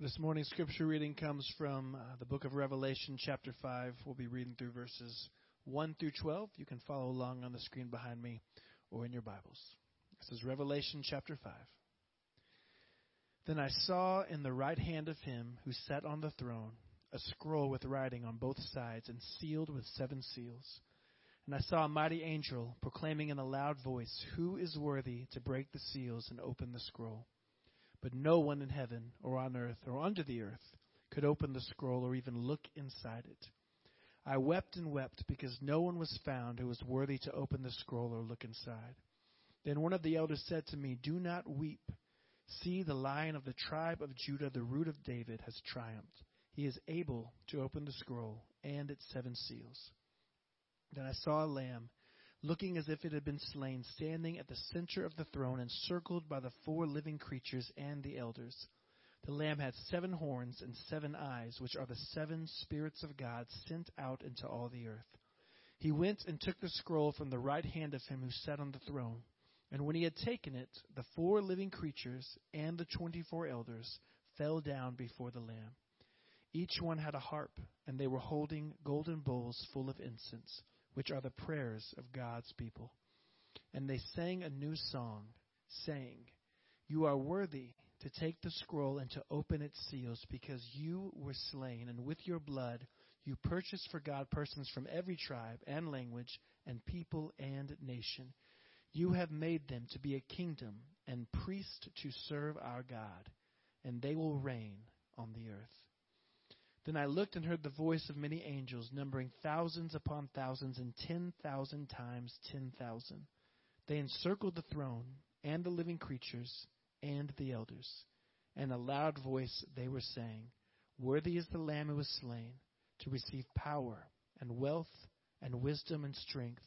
This morning's scripture reading comes from uh, the book of Revelation, chapter 5. We'll be reading through verses 1 through 12. You can follow along on the screen behind me or in your Bibles. This is Revelation, chapter 5. Then I saw in the right hand of him who sat on the throne a scroll with writing on both sides and sealed with seven seals. And I saw a mighty angel proclaiming in a loud voice, Who is worthy to break the seals and open the scroll? But no one in heaven or on earth or under the earth could open the scroll or even look inside it. I wept and wept because no one was found who was worthy to open the scroll or look inside. Then one of the elders said to me, Do not weep. See, the lion of the tribe of Judah, the root of David, has triumphed. He is able to open the scroll and its seven seals. Then I saw a lamb looking as if it had been slain, standing at the center of the throne, encircled by the four living creatures and the elders. The Lamb had seven horns and seven eyes, which are the seven spirits of God sent out into all the earth. He went and took the scroll from the right hand of him who sat on the throne. And when he had taken it, the four living creatures and the twenty four elders fell down before the Lamb. Each one had a harp, and they were holding golden bowls full of incense which are the prayers of God's people. And they sang a new song, saying, You are worthy to take the scroll and to open its seals, because you were slain, and with your blood you purchased for God persons from every tribe and language and people and nation. You have made them to be a kingdom and priests to serve our God, and they will reign on the earth. Then I looked and heard the voice of many angels, numbering thousands upon thousands and ten thousand times ten thousand. They encircled the throne and the living creatures and the elders. And a loud voice they were saying, Worthy is the Lamb who was slain to receive power and wealth and wisdom and strength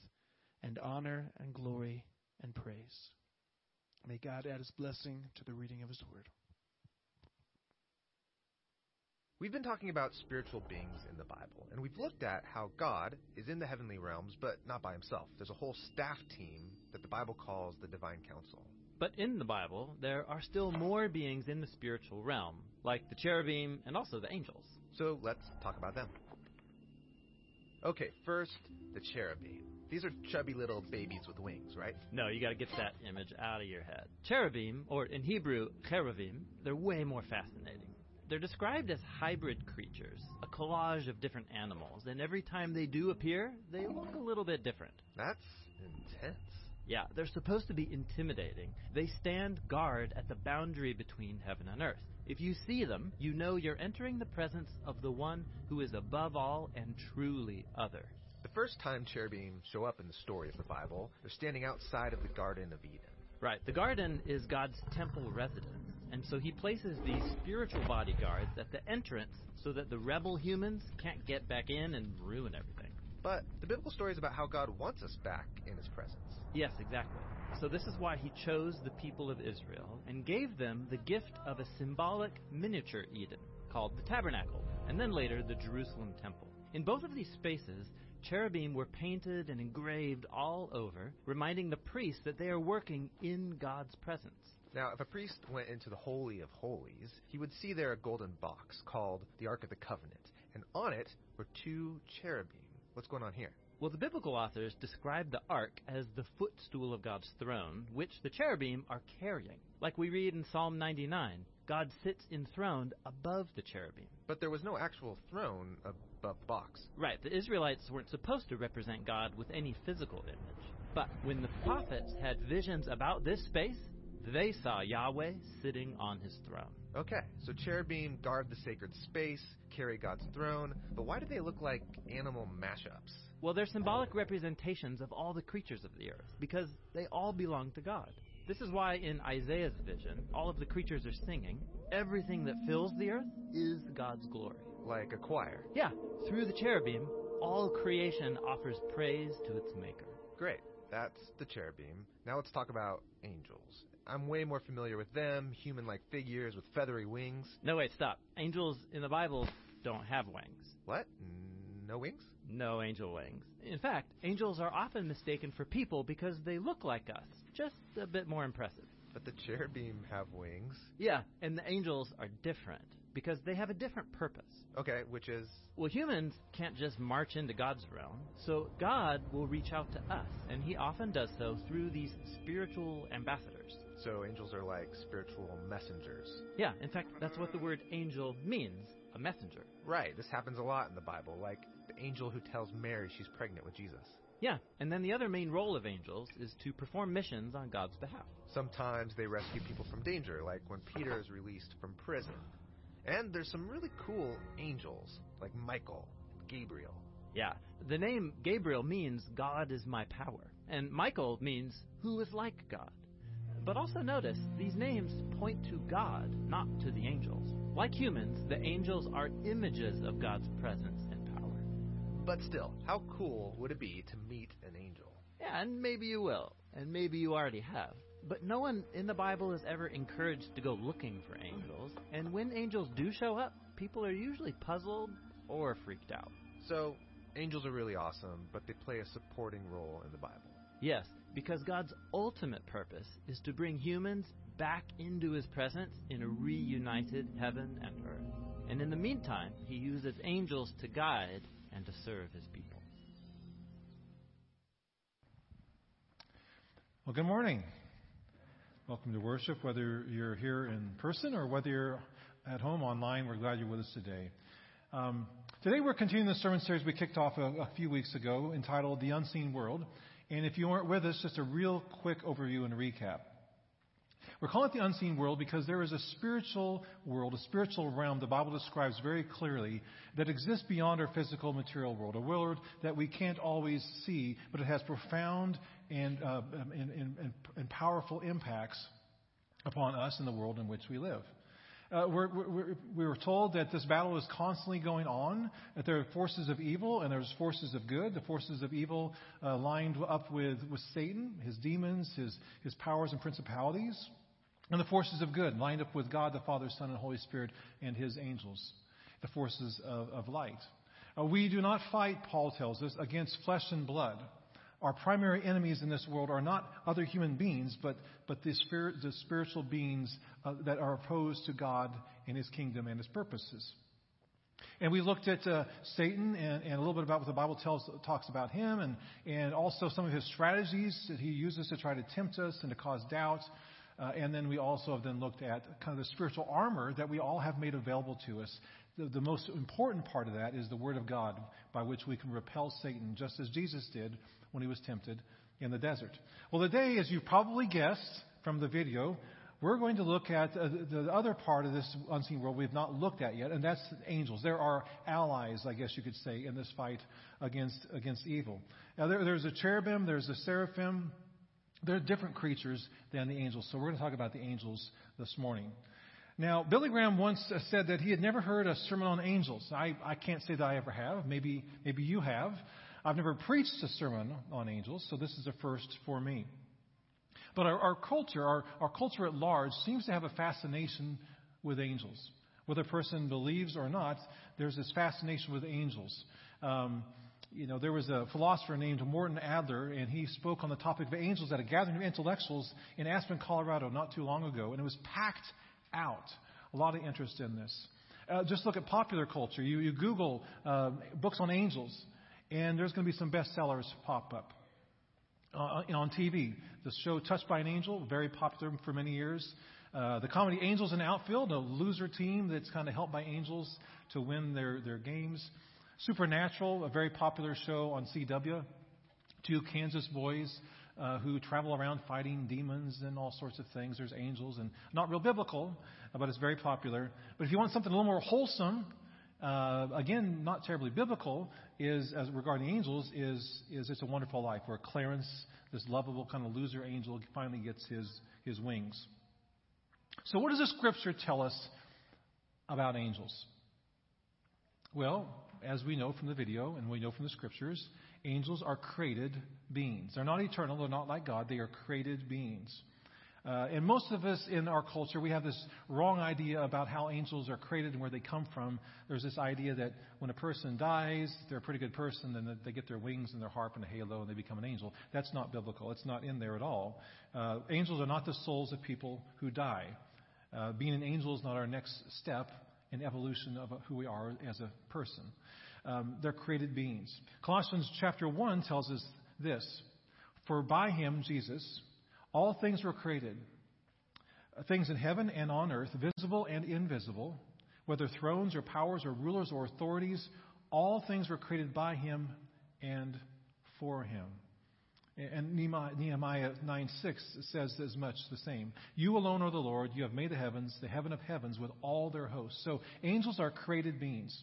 and honor and glory and praise. May God add his blessing to the reading of his word. We've been talking about spiritual beings in the Bible, and we've looked at how God is in the heavenly realms, but not by himself. There's a whole staff team that the Bible calls the divine council. But in the Bible, there are still more beings in the spiritual realm, like the cherubim and also the angels. So let's talk about them. Okay, first, the cherubim. These are chubby little babies with wings, right? No, you gotta get that image out of your head. Cherubim, or in Hebrew, cherubim, they're way more fascinating. They're described as hybrid creatures, a collage of different animals, and every time they do appear, they look a little bit different. That's intense. Yeah, they're supposed to be intimidating. They stand guard at the boundary between heaven and earth. If you see them, you know you're entering the presence of the one who is above all and truly other. The first time cherubim show up in the story of the Bible, they're standing outside of the Garden of Eden. Right, the garden is God's temple residence. And so he places these spiritual bodyguards at the entrance so that the rebel humans can't get back in and ruin everything. But the biblical story is about how God wants us back in his presence. Yes, exactly. So this is why he chose the people of Israel and gave them the gift of a symbolic miniature Eden called the tabernacle, and then later the Jerusalem temple. In both of these spaces, cherubim were painted and engraved all over, reminding the priests that they are working in God's presence. Now, if a priest went into the Holy of Holies, he would see there a golden box called the Ark of the Covenant, and on it were two cherubim. What's going on here? Well, the biblical authors describe the ark as the footstool of God's throne, which the cherubim are carrying. Like we read in Psalm 99, God sits enthroned above the cherubim. But there was no actual throne above the box. Right, the Israelites weren't supposed to represent God with any physical image. But when the prophets had visions about this space, they saw Yahweh sitting on his throne. Okay, so cherubim guard the sacred space, carry God's throne, but why do they look like animal mashups? Well, they're symbolic representations of all the creatures of the earth, because they all belong to God. This is why in Isaiah's vision, all of the creatures are singing, everything that fills the earth is God's glory. Like a choir. Yeah, through the cherubim, all creation offers praise to its maker. Great, that's the cherubim. Now let's talk about angels. I'm way more familiar with them, human like figures with feathery wings. No, wait, stop. Angels in the Bible don't have wings. What? No wings? No angel wings. In fact, angels are often mistaken for people because they look like us, just a bit more impressive. But the cherubim have wings. Yeah, and the angels are different. Because they have a different purpose. Okay, which is Well, humans can't just march into God's realm, so God will reach out to us, and He often does so through these spiritual ambassadors. so angels are like spiritual messengers. Yeah, in fact, that's what the word angel means a messenger. Right, this happens a lot in the Bible, like the angel who tells Mary she's pregnant with Jesus. Yeah, and then the other main role of angels is to perform missions on God's behalf. Sometimes they rescue people from danger, like when Peter is released from prison. And there's some really cool angels, like Michael, Gabriel. Yeah, the name Gabriel means God is my power, and Michael means who is like God. But also notice, these names point to God, not to the angels. Like humans, the angels are images of God's presence and power. But still, how cool would it be to meet an angel? Yeah, and maybe you will, and maybe you already have. But no one in the Bible is ever encouraged to go looking for angels, and when angels do show up, people are usually puzzled or freaked out. So, angels are really awesome, but they play a supporting role in the Bible. Yes, because God's ultimate purpose is to bring humans back into His presence in a reunited heaven and earth. And in the meantime, He uses angels to guide and to serve His people. Well, good morning. Welcome to worship, whether you're here in person or whether you're at home online. We're glad you're with us today. Um, today we're continuing the sermon series we kicked off a, a few weeks ago entitled The Unseen World. And if you weren't with us, just a real quick overview and recap. We're calling it the unseen world because there is a spiritual world, a spiritual realm the Bible describes very clearly that exists beyond our physical material world, a world that we can't always see, but it has profound and, uh, and, and, and powerful impacts upon us and the world in which we live. Uh, we're, we're, we were told that this battle is constantly going on, that there are forces of evil and there's forces of good. The forces of evil uh, lined up with, with Satan, his demons, his, his powers and principalities, and the forces of good lined up with God, the Father, Son, and Holy Spirit, and his angels, the forces of, of light. Uh, we do not fight, Paul tells us, against flesh and blood. Our primary enemies in this world are not other human beings, but, but the, spirit, the spiritual beings uh, that are opposed to God and His kingdom and His purposes. And we looked at uh, Satan and, and, a little bit about what the Bible tells, talks about him and, and also some of his strategies that he uses to try to tempt us and to cause doubt. Uh, and then we also have then looked at kind of the spiritual armor that we all have made available to us. The, the most important part of that is the Word of God by which we can repel Satan, just as Jesus did when he was tempted in the desert. Well, today, as you probably guessed from the video, we're going to look at the other part of this unseen world we've not looked at yet, and that's angels. There are allies, I guess you could say, in this fight against, against evil. Now, there, there's a cherubim, there's a seraphim. They're different creatures than the angels, so we're going to talk about the angels this morning. Now, Billy Graham once said that he had never heard a sermon on angels. I, I can't say that I ever have. Maybe, maybe you have. I've never preached a sermon on angels, so this is a first for me. But our, our culture, our, our culture at large, seems to have a fascination with angels. Whether a person believes or not, there's this fascination with angels. Um, you know, there was a philosopher named Morton Adler, and he spoke on the topic of angels at a gathering of intellectuals in Aspen, Colorado, not too long ago, and it was packed out. A lot of interest in this. Uh, just look at popular culture. You, you Google uh, books on angels, and there's going to be some bestsellers pop up. Uh, on TV, the show Touched by an Angel, very popular for many years. Uh, the comedy Angels in the Outfield, a loser team that's kind of helped by angels to win their, their games. Supernatural, a very popular show on CW. Two Kansas boys uh, who travel around fighting demons and all sorts of things. There's angels, and not real biblical, but it's very popular. But if you want something a little more wholesome, uh, again, not terribly biblical, is as regarding angels, is is It's a Wonderful Life, where Clarence, this lovable kind of loser angel, finally gets his his wings. So, what does the Scripture tell us about angels? Well, as we know from the video and we know from the Scriptures, angels are created beings. They're not eternal. They're not like God. They are created beings. Uh, and most of us in our culture, we have this wrong idea about how angels are created and where they come from. There's this idea that when a person dies, they're a pretty good person, and they get their wings and their harp and a halo, and they become an angel. That's not biblical. It's not in there at all. Uh, angels are not the souls of people who die. Uh, being an angel is not our next step in evolution of who we are as a person. Um, they're created beings. Colossians chapter 1 tells us this For by him, Jesus, all things were created, things in heaven and on earth, visible and invisible, whether thrones or powers or rulers or authorities, all things were created by him and for him. And Nehemiah 9 6 says as much the same. You alone are the Lord. You have made the heavens, the heaven of heavens, with all their hosts. So angels are created beings.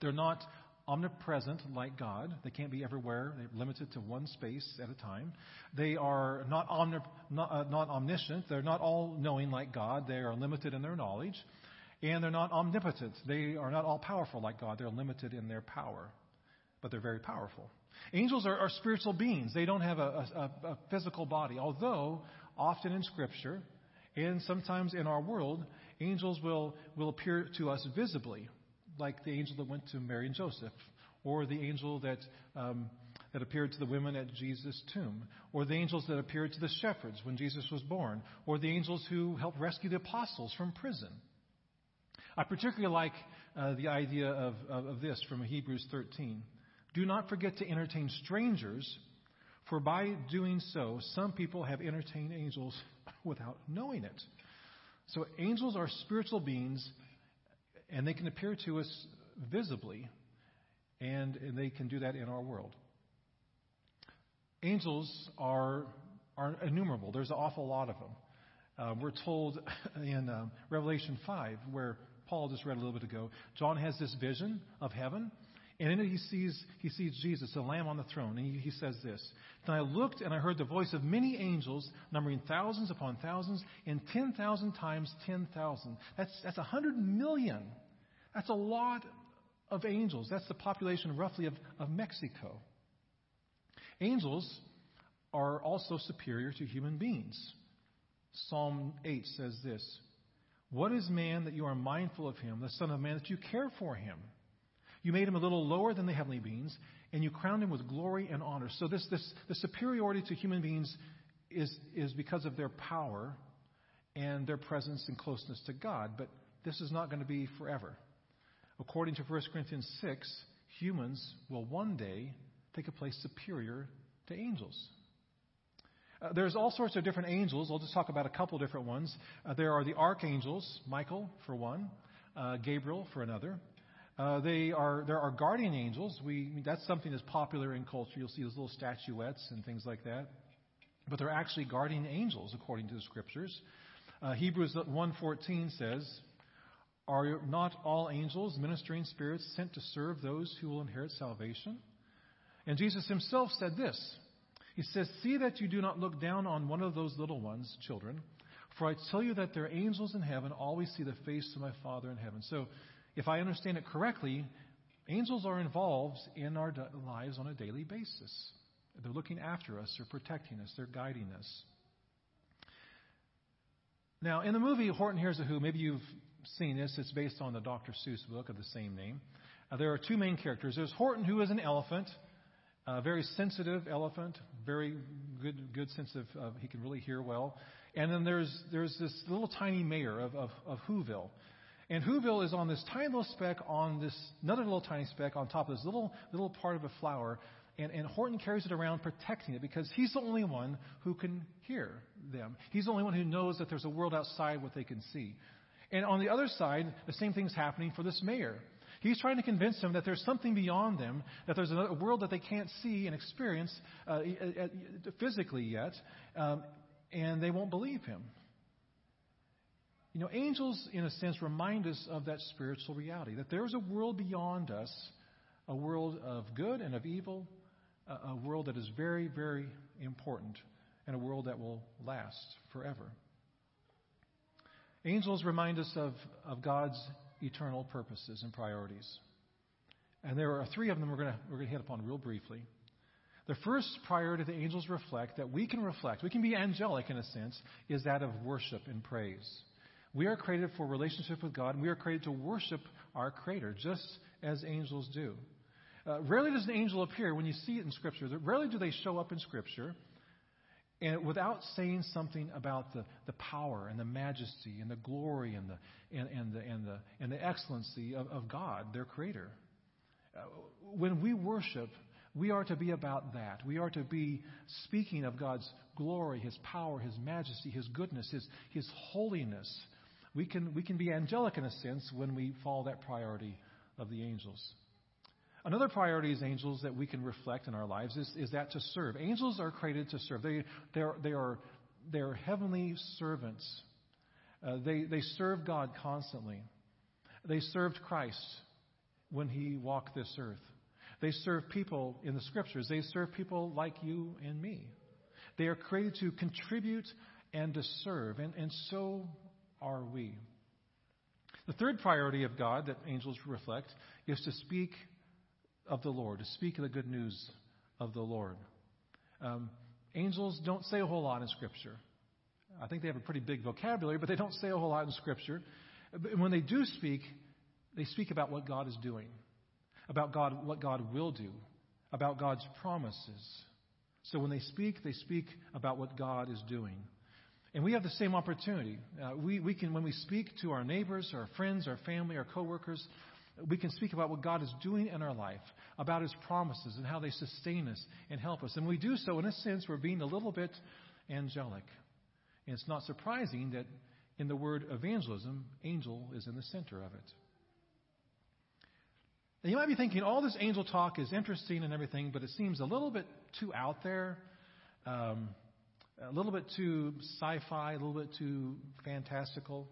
They're not omnipresent like God. They can't be everywhere. They're limited to one space at a time. They are not, omni- not, uh, not omniscient. They're not all knowing like God. They are limited in their knowledge. And they're not omnipotent. They are not all powerful like God. They're limited in their power. But they're very powerful. Angels are, are spiritual beings. They don't have a, a, a physical body. Although, often in Scripture, and sometimes in our world, angels will, will appear to us visibly like the angel that went to Mary and Joseph, or the angel that, um, that appeared to the women at Jesus' tomb, or the angels that appeared to the shepherds when Jesus was born, or the angels who helped rescue the apostles from prison. I particularly like uh, the idea of, of, of this from Hebrews 13. Do not forget to entertain strangers, for by doing so, some people have entertained angels without knowing it. So, angels are spiritual beings and they can appear to us visibly, and, and they can do that in our world. Angels are, are innumerable. There's an awful lot of them. Uh, we're told in um, Revelation 5, where Paul just read a little bit ago, John has this vision of heaven, and in it he sees, he sees Jesus, the Lamb on the throne, and he, he says this Then I looked and I heard the voice of many angels, numbering thousands upon thousands, and 10,000 times 10,000. That's, that's 100 million. That's a lot of angels. That's the population roughly of, of Mexico. Angels are also superior to human beings. Psalm 8 says this What is man that you are mindful of him, the Son of Man that you care for him? You made him a little lower than the heavenly beings, and you crowned him with glory and honor. So, this, this, the superiority to human beings is, is because of their power and their presence and closeness to God. But this is not going to be forever. According to 1 Corinthians 6, humans will one day take a place superior to angels. Uh, there's all sorts of different angels. I'll just talk about a couple different ones. Uh, there are the archangels, Michael for one, uh, Gabriel for another. Uh, they are, there are guardian angels. We, that's something that's popular in culture. You'll see those little statuettes and things like that. But they're actually guardian angels according to the scriptures. Uh, Hebrews 1.14 says, Are not all angels ministering spirits sent to serve those who will inherit salvation? And Jesus himself said this. He says, See that you do not look down on one of those little ones, children, for I tell you that their angels in heaven always see the face of my Father in heaven. So if I understand it correctly, angels are involved in our lives on a daily basis. They're looking after us, they're protecting us, they're guiding us. Now, in the movie Horton Hears a Who, maybe you've seen this. It's based on the Dr. Seuss book of the same name. Uh, there are two main characters. There's Horton, who is an elephant, a very sensitive elephant, very good good sense of, he can really hear well. And then there's there's this little tiny mayor of, of, of Whoville. And Whoville is on this tiny little speck on this another little tiny speck on top of this little little part of a flower. And, and Horton carries it around protecting it because he's the only one who can hear them. He's the only one who knows that there's a world outside what they can see. And on the other side, the same thing's happening for this mayor. He's trying to convince them that there's something beyond them, that there's a world that they can't see and experience uh, physically yet, um, and they won't believe him. You know, angels, in a sense, remind us of that spiritual reality that there's a world beyond us, a world of good and of evil, a world that is very, very important, and a world that will last forever. Angels remind us of, of God's eternal purposes and priorities. And there are three of them we're going we're to hit upon real briefly. The first priority the angels reflect, that we can reflect, we can be angelic in a sense, is that of worship and praise. We are created for relationship with God, and we are created to worship our Creator, just as angels do. Uh, rarely does an angel appear when you see it in Scripture. Rarely do they show up in Scripture. and without saying something about the, the power and the majesty and the glory and the, and, and the, and the, and the excellency of, of God, their Creator. Uh, when we worship, we are to be about that. We are to be speaking of God's glory, His power, His majesty, His goodness, His, His holiness. We can, we can be angelic in a sense when we follow that priority of the angels. Another priority as angels that we can reflect in our lives is, is that to serve. Angels are created to serve. They, they, are, they, are, they are heavenly servants. Uh, they, they serve God constantly. They served Christ when he walked this earth. They serve people in the scriptures. They serve people like you and me. They are created to contribute and to serve, and, and so are we. The third priority of God that angels reflect is to speak of the Lord, to speak the good news of the Lord. Um, angels don't say a whole lot in Scripture. I think they have a pretty big vocabulary, but they don't say a whole lot in Scripture. But when they do speak, they speak about what God is doing, about God, what God will do, about God's promises. So when they speak, they speak about what God is doing. And we have the same opportunity. Uh, we, we can, when we speak to our neighbors, our friends, our family, our coworkers, we can speak about what God is doing in our life, about His promises and how they sustain us and help us. And we do so, in a sense, we're being a little bit angelic. And it's not surprising that in the word evangelism, angel is in the center of it. You might be thinking, all this angel talk is interesting and everything, but it seems a little bit too out there, um, a little bit too sci fi, a little bit too fantastical.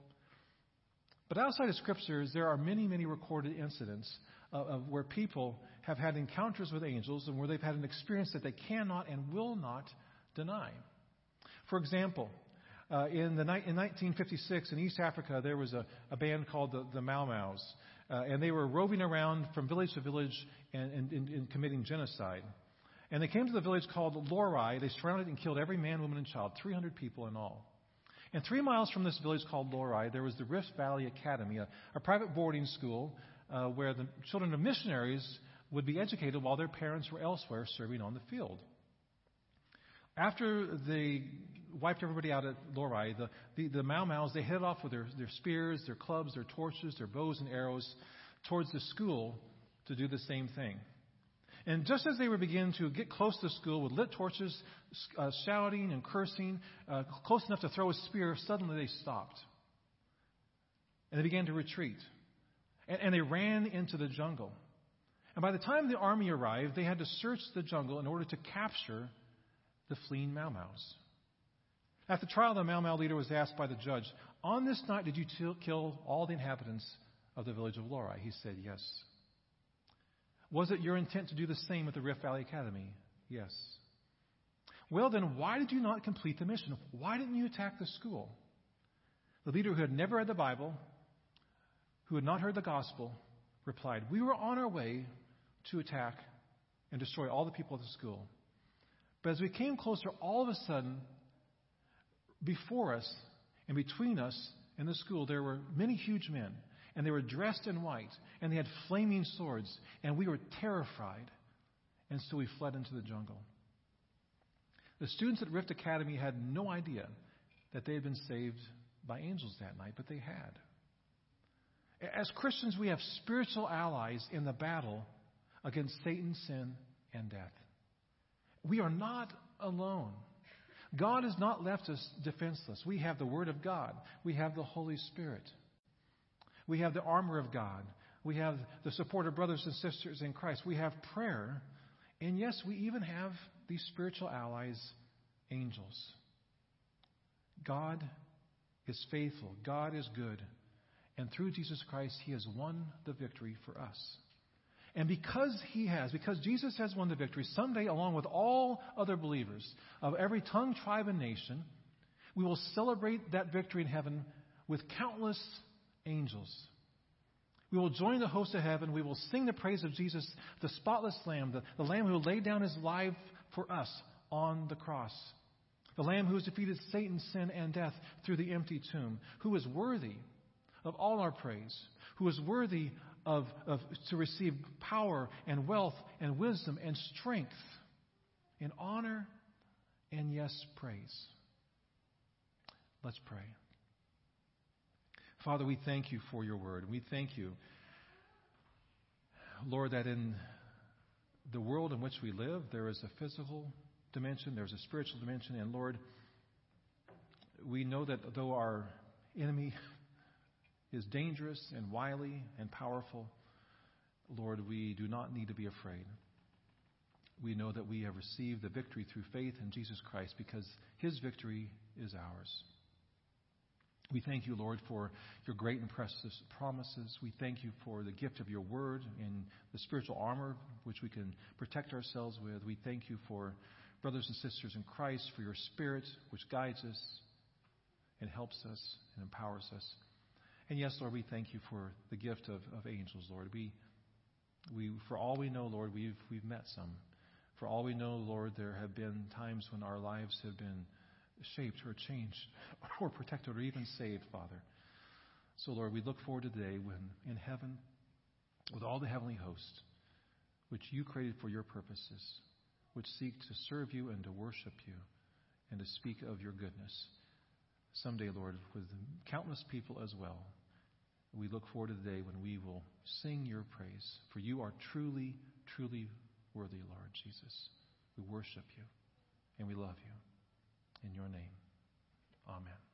But outside of scriptures, there are many, many recorded incidents of, of, where people have had encounters with angels and where they've had an experience that they cannot and will not deny. For example, uh, in, the, in 1956 in East Africa, there was a, a band called the, the Mau Mau's, uh, and they were roving around from village to village and, and, and, and committing genocide. And they came to the village called Lorai. They surrounded and killed every man, woman, and child, 300 people in all. And three miles from this village called Lorai, there was the Rift Valley Academy, a, a private boarding school uh, where the children of missionaries would be educated while their parents were elsewhere serving on the field. After they wiped everybody out at Lorai, the, the, the Mau Mau's, they headed off with their, their spears, their clubs, their torches, their bows and arrows towards the school to do the same thing. And just as they were beginning to get close to school with lit torches, uh, shouting and cursing, uh, close enough to throw a spear, suddenly they stopped. And they began to retreat. And, and they ran into the jungle. And by the time the army arrived, they had to search the jungle in order to capture the fleeing Mau Mau's. At the trial, the Mau Mau leader was asked by the judge, On this night did you t- kill all the inhabitants of the village of Lorai? He said, Yes. Was it your intent to do the same with the Rift Valley Academy? Yes. Well, then, why did you not complete the mission? Why didn't you attack the school? The leader who had never read the Bible, who had not heard the gospel, replied, We were on our way to attack and destroy all the people at the school. But as we came closer, all of a sudden, before us and between us and the school, there were many huge men and they were dressed in white, and they had flaming swords, and we were terrified, and so we fled into the jungle. The students at Rift Academy had no idea that they had been saved by angels that night, but they had. As Christians, we have spiritual allies in the battle against Satan, sin, and death. We are not alone. God has not left us defenseless. We have the Word of God, we have the Holy Spirit. We have the armor of God. We have the support of brothers and sisters in Christ. We have prayer. And yes, we even have these spiritual allies, angels. God is faithful. God is good. And through Jesus Christ, He has won the victory for us. And because He has, because Jesus has won the victory, someday, along with all other believers of every tongue, tribe, and nation, we will celebrate that victory in heaven with countless angels. We will join the host of heaven. We will sing the praise of Jesus, the spotless Lamb, the, the Lamb who laid down his life for us on the cross. The Lamb who has defeated Satan, sin, and death through the empty tomb, who is worthy of all our praise, who is worthy of, of to receive power and wealth and wisdom and strength and honor and yes, praise. Let's pray. Father, we thank you for your word. We thank you, Lord, that in the world in which we live, there is a physical dimension, there's a spiritual dimension, and Lord, we know that though our enemy is dangerous and wily and powerful, Lord, we do not need to be afraid. We know that we have received the victory through faith in Jesus Christ because his victory is ours. We thank you, Lord, for your great and precious promises. We thank you for the gift of your word and the spiritual armor which we can protect ourselves with. We thank you for brothers and sisters in Christ, for your spirit which guides us and helps us and empowers us. And yes, Lord, we thank you for the gift of, of angels, Lord. We, we, for all we know, Lord, we've, we've met some. For all we know, Lord, there have been times when our lives have been shaped or changed or protected or even saved, Father. So, Lord, we look forward to the day when in heaven, with all the heavenly hosts, which you created for your purposes, which seek to serve you and to worship you and to speak of your goodness. Someday, Lord, with countless people as well, we look forward to the day when we will sing your praise. For you are truly, truly worthy, Lord Jesus. We worship you and we love you. In your name, amen.